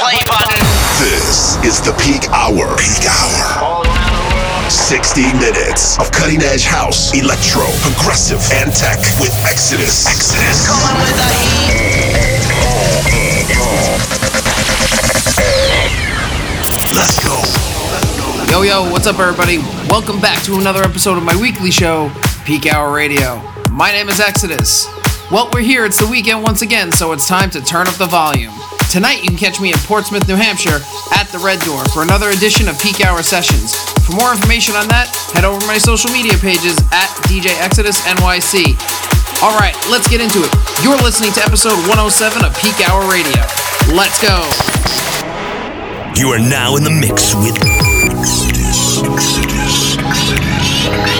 play button. This is the peak hour. Peak hour. 60 minutes of cutting edge house, electro, progressive, and tech with Exodus. Exodus. Coming with the heat. Let's go. Yo, yo, what's up, everybody? Welcome back to another episode of my weekly show, Peak Hour Radio. My name is Exodus. Well, we're here, it's the weekend once again, so it's time to turn up the volume. Tonight, you can catch me in Portsmouth, New Hampshire at the Red Door for another edition of Peak Hour Sessions. For more information on that, head over to my social media pages at DJ Exodus NYC. All right, let's get into it. You're listening to episode 107 of Peak Hour Radio. Let's go. You are now in the mix with Run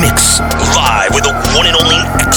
Mix, live with the one and only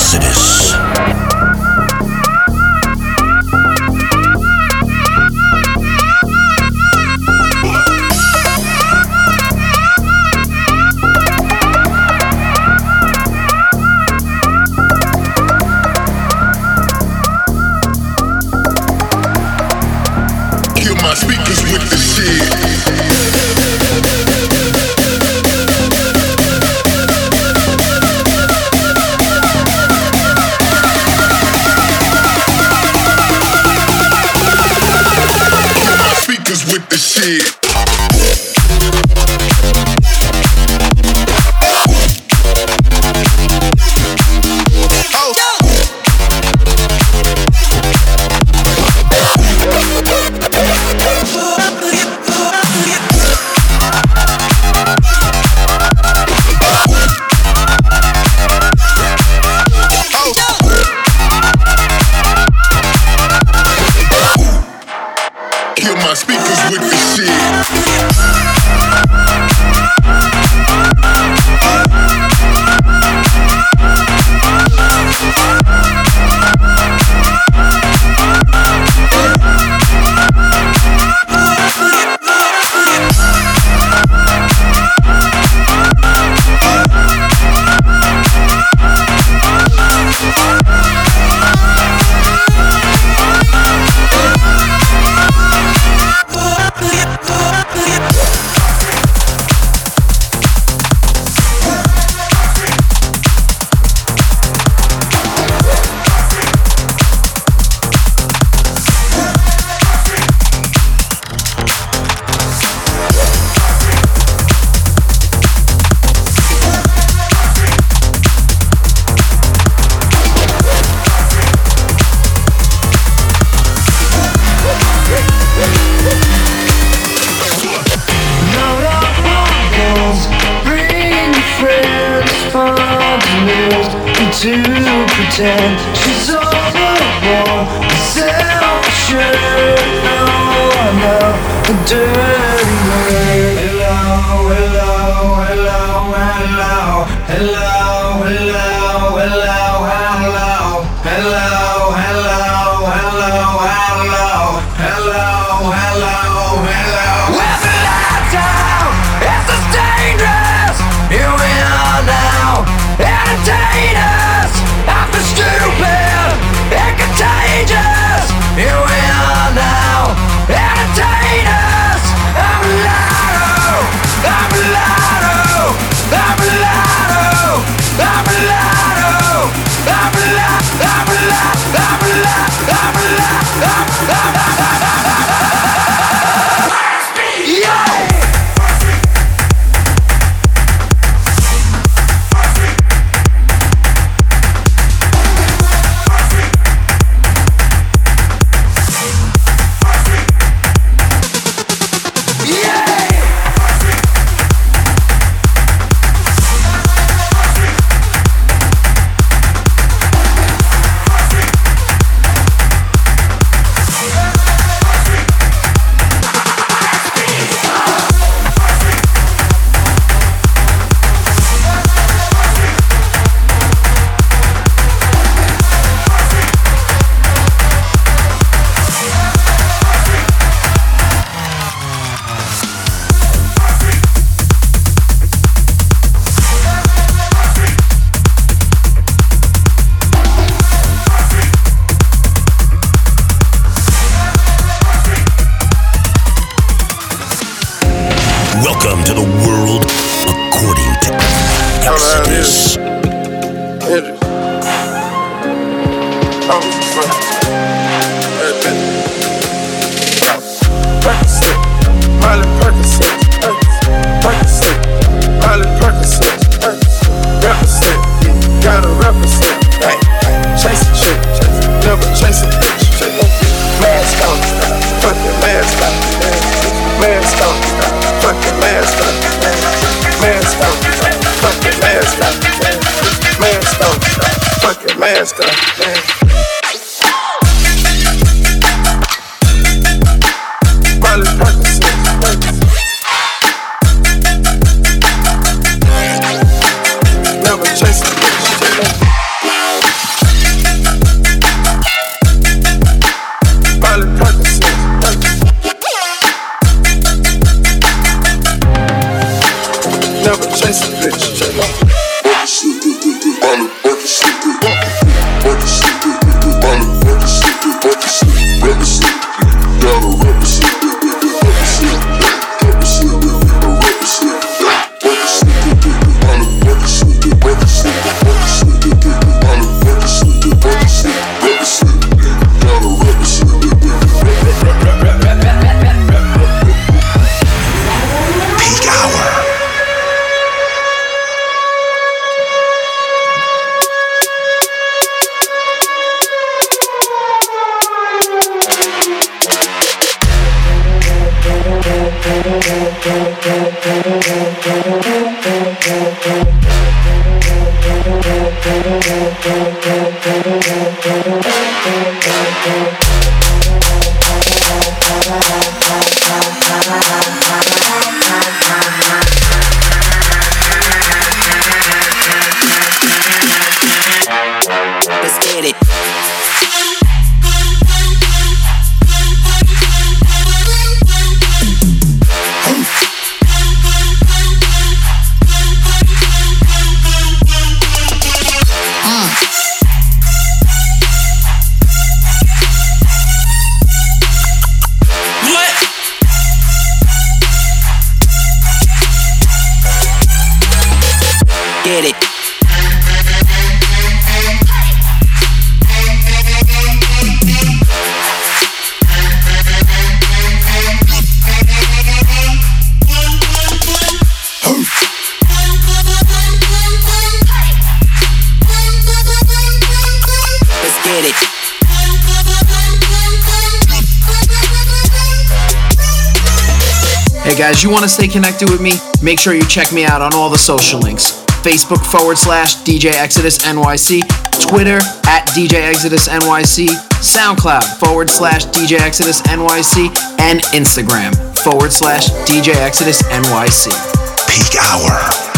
stay connected with me? Make sure you check me out on all the social links. Facebook forward slash DJ Exodus NYC, Twitter at DJ Exodus NYC, SoundCloud forward slash DJ Exodus NYC, and Instagram forward slash DJ Exodus NYC. Peak hour.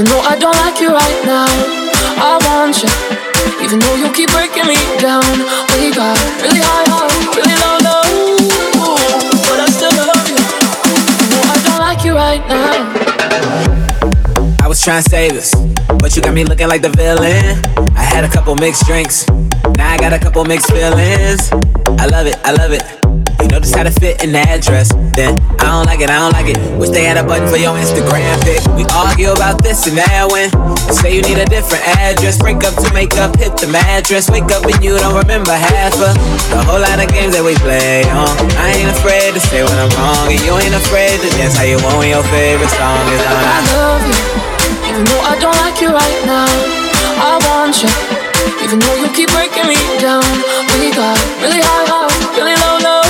Even though I don't like you right now. I want you, even though you keep breaking me down. We got really high, really low, was trying to save us, but you got me looking like the villain. I had a couple mixed drinks, now I got a couple mixed feelings. I love it, I love it. You know just how to fit in that dress. Then I don't like it, I don't like it. Wish they had a button for your Instagram pic. We argue about this and that when say you need a different address. Break up to make up, hit the mattress. Wake up and you don't remember half of the whole lot of games that we play on. I ain't afraid to say when I'm wrong, and you ain't afraid to dance how you want when your favorite song is on. I love you, even though I don't like you right now. I want you, even though you keep breaking me down. We got really high, high, really low, low.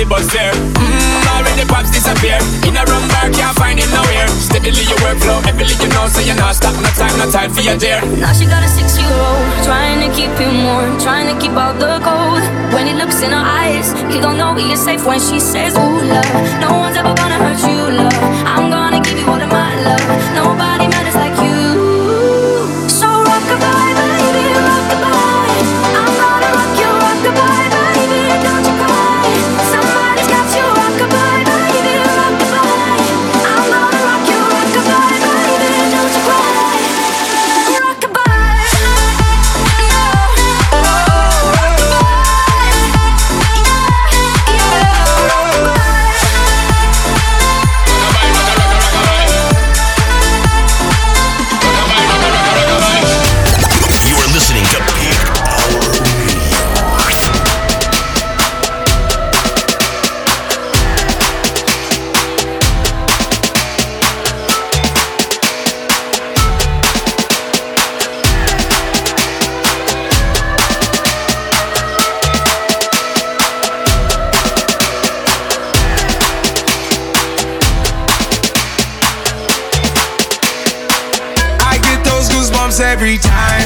the bus fare. Mmm, already pops disappear. In a wrong bar, can't find him nowhere. Steadily your workflow, everything you know, so you're not stuck. No time, no time for your dear. Now she got a six year old, trying to keep him warm, trying to keep out the cold. When he looks in her eyes, he don't know he is safe when she says, Ooh, love, no one's ever gonna hurt you, love. I'm gonna give you all of my love. Nobody every time.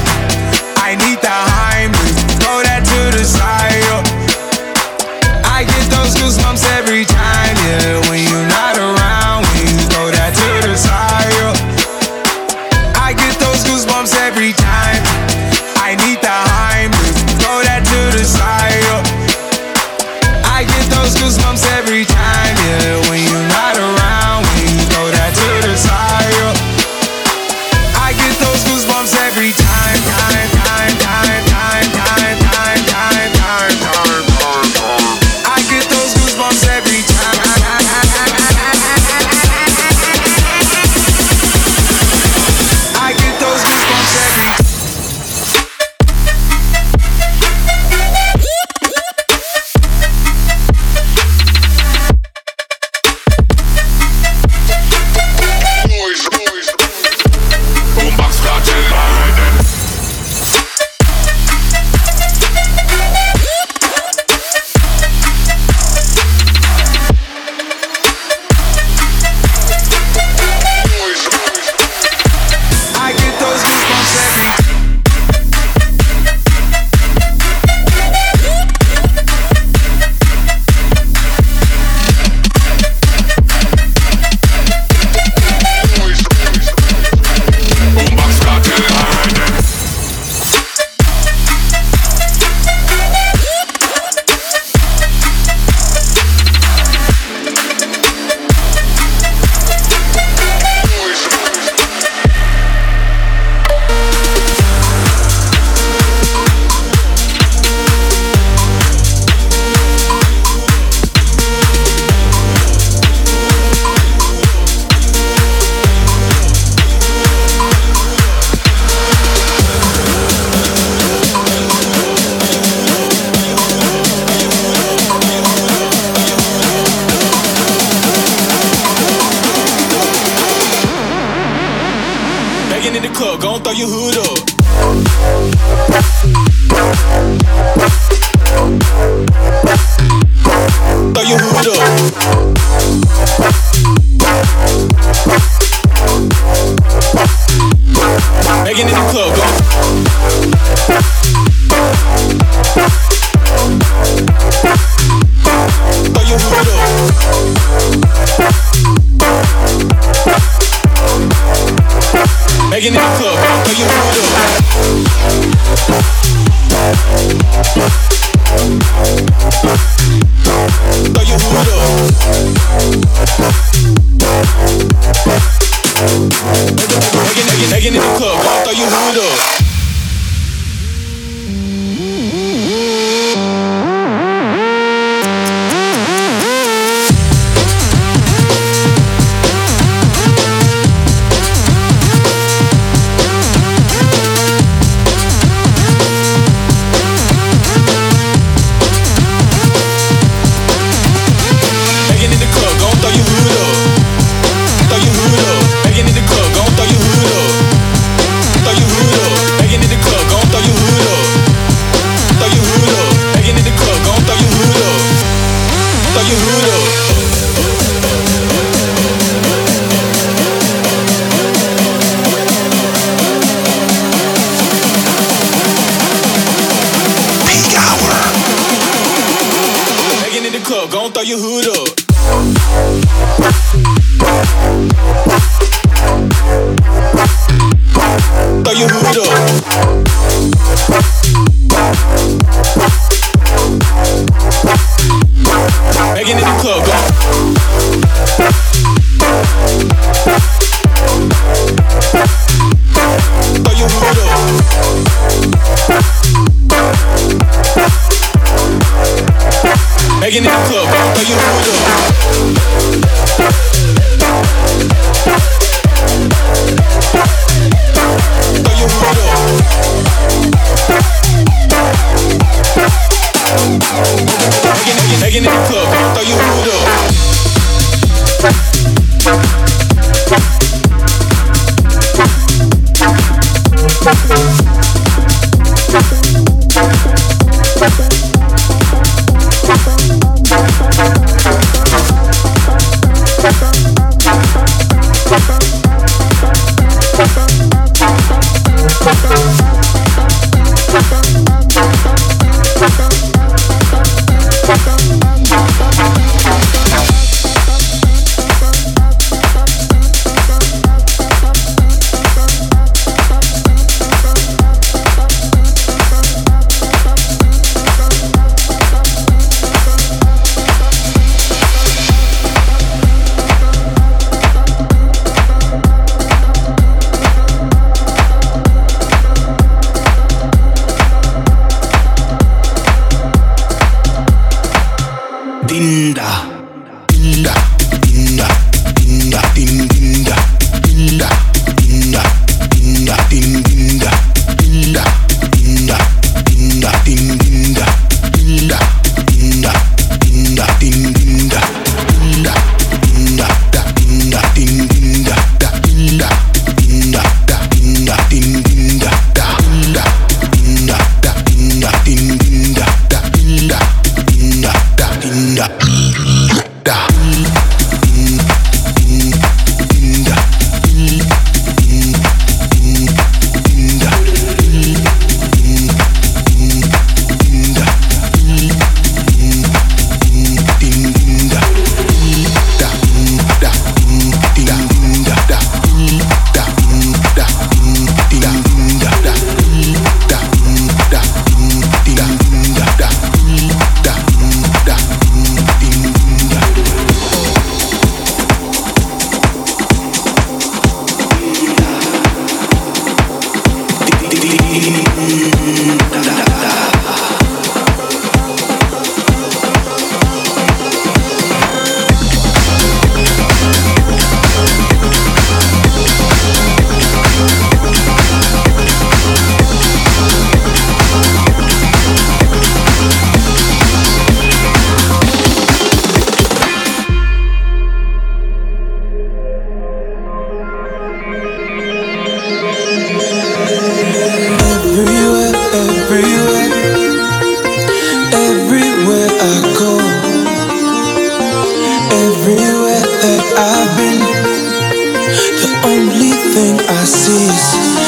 Only thing I see is,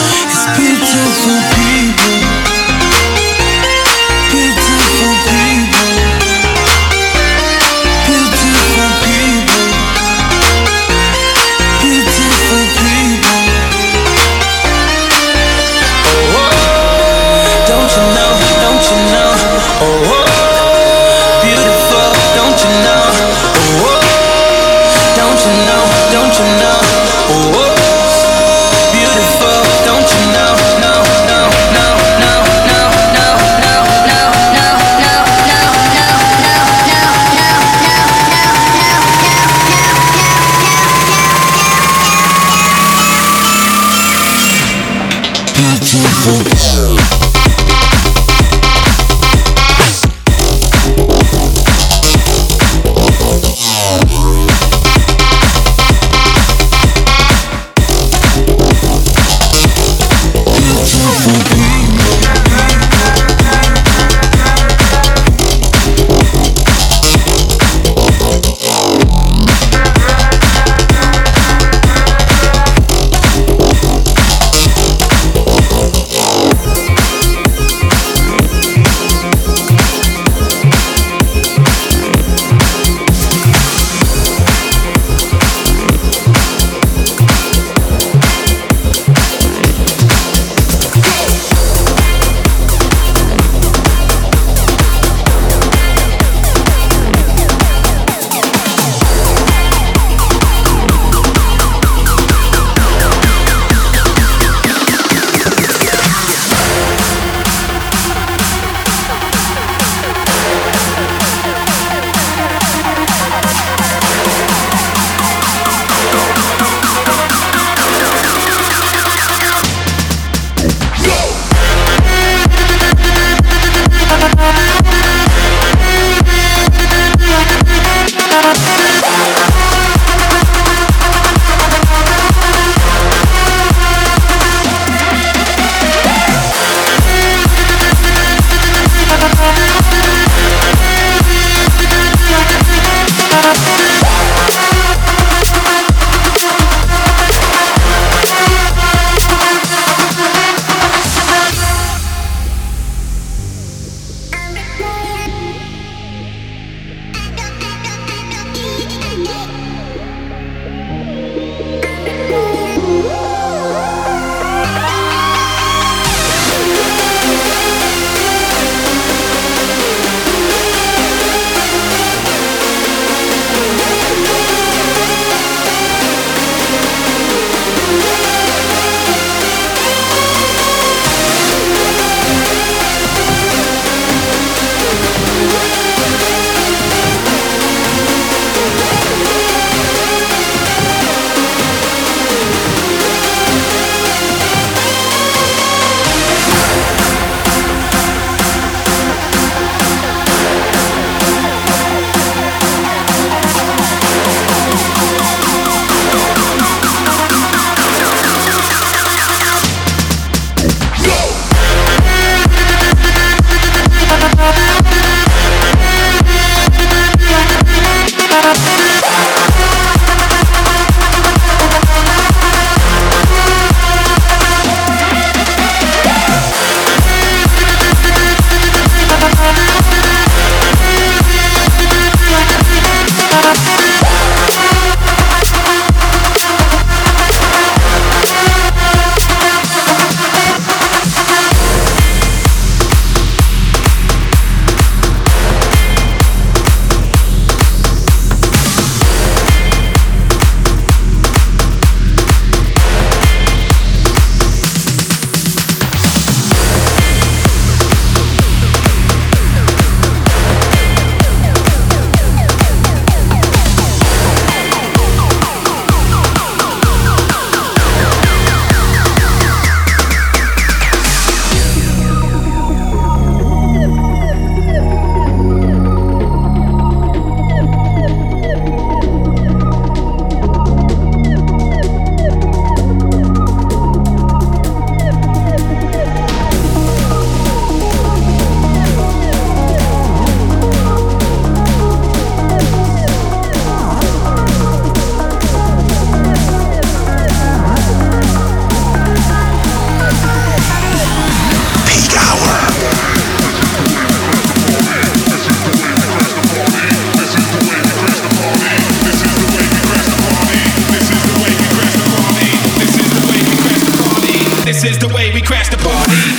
is the way we crash the party.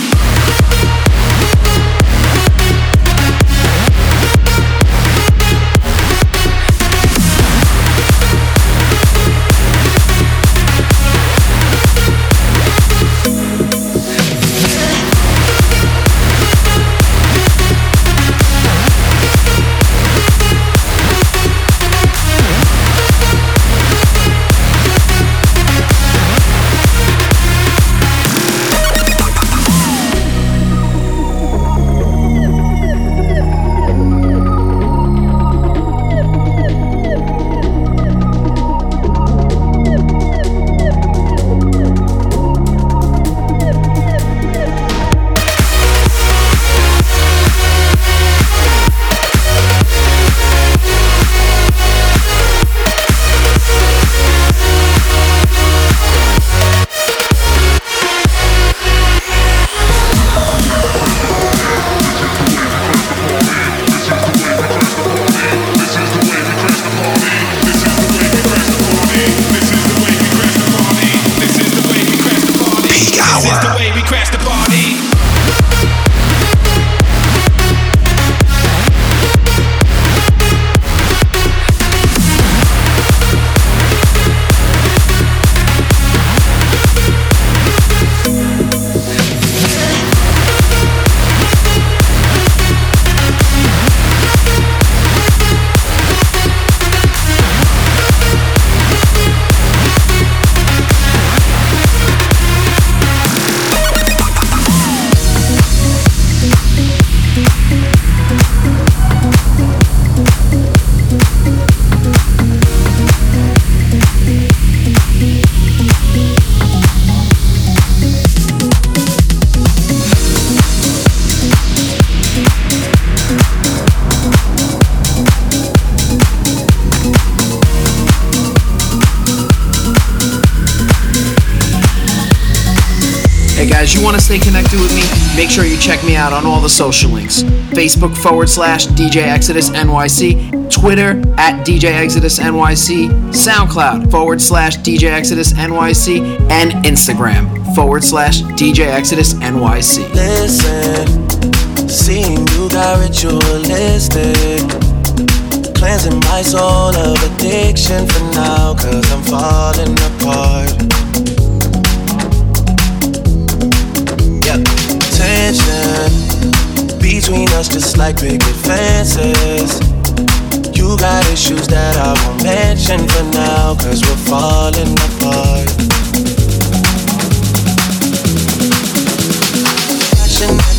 Make sure you check me out on all the social links Facebook forward slash DJ Exodus NYC, Twitter at DJ Exodus NYC, SoundCloud forward slash DJ Exodus NYC, and Instagram forward slash DJ Exodus NYC. Listen, seeing you got ritualistic, cleansing my soul of addiction for now, cause I'm falling apart. Between us, just like picket fences. You got issues that I won't mention for now, cause we're falling apart. Passionate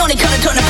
only to turn the